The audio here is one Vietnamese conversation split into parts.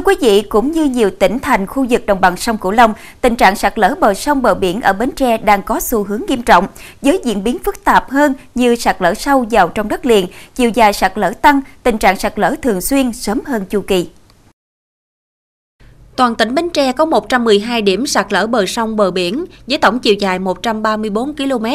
Thưa quý vị, cũng như nhiều tỉnh thành khu vực đồng bằng sông Cửu Long, tình trạng sạt lở bờ sông bờ biển ở Bến Tre đang có xu hướng nghiêm trọng, với diễn biến phức tạp hơn như sạt lở sâu vào trong đất liền, chiều dài sạt lở tăng, tình trạng sạt lở thường xuyên sớm hơn chu kỳ. Toàn tỉnh Bến Tre có 112 điểm sạt lở bờ sông bờ biển với tổng chiều dài 134 km,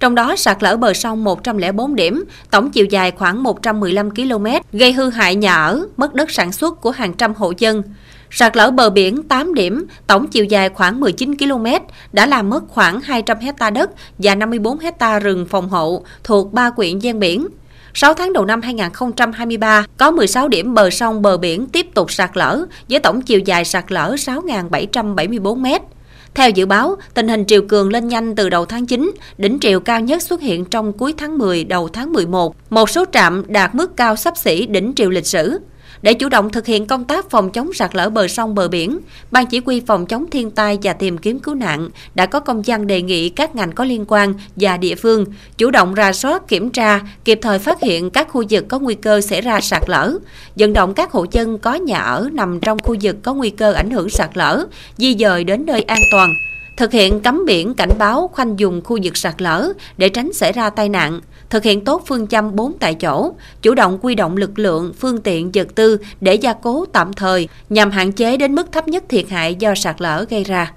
trong đó sạt lở bờ sông 104 điểm, tổng chiều dài khoảng 115 km, gây hư hại nhà ở, mất đất sản xuất của hàng trăm hộ dân. Sạt lở bờ biển 8 điểm, tổng chiều dài khoảng 19 km, đã làm mất khoảng 200 hecta đất và 54 hecta rừng phòng hộ thuộc ba quyện ven biển. 6 tháng đầu năm 2023, có 16 điểm bờ sông bờ biển tiếp tục sạt lở, với tổng chiều dài sạt lở 6.774 mét. Theo dự báo, tình hình triều cường lên nhanh từ đầu tháng 9, đỉnh triều cao nhất xuất hiện trong cuối tháng 10 đầu tháng 11. Một số trạm đạt mức cao sắp xỉ đỉnh triều lịch sử. Để chủ động thực hiện công tác phòng chống sạt lở bờ sông bờ biển, Ban chỉ huy phòng chống thiên tai và tìm kiếm cứu nạn đã có công văn đề nghị các ngành có liên quan và địa phương chủ động ra soát kiểm tra, kịp thời phát hiện các khu vực có nguy cơ xảy ra sạt lở, vận động các hộ dân có nhà ở nằm trong khu vực có nguy cơ ảnh hưởng sạt lở, di dời đến nơi an toàn, thực hiện cấm biển cảnh báo khoanh dùng khu vực sạt lở để tránh xảy ra tai nạn, thực hiện tốt phương châm 4 tại chỗ, chủ động quy động lực lượng, phương tiện, vật tư để gia cố tạm thời nhằm hạn chế đến mức thấp nhất thiệt hại do sạt lở gây ra.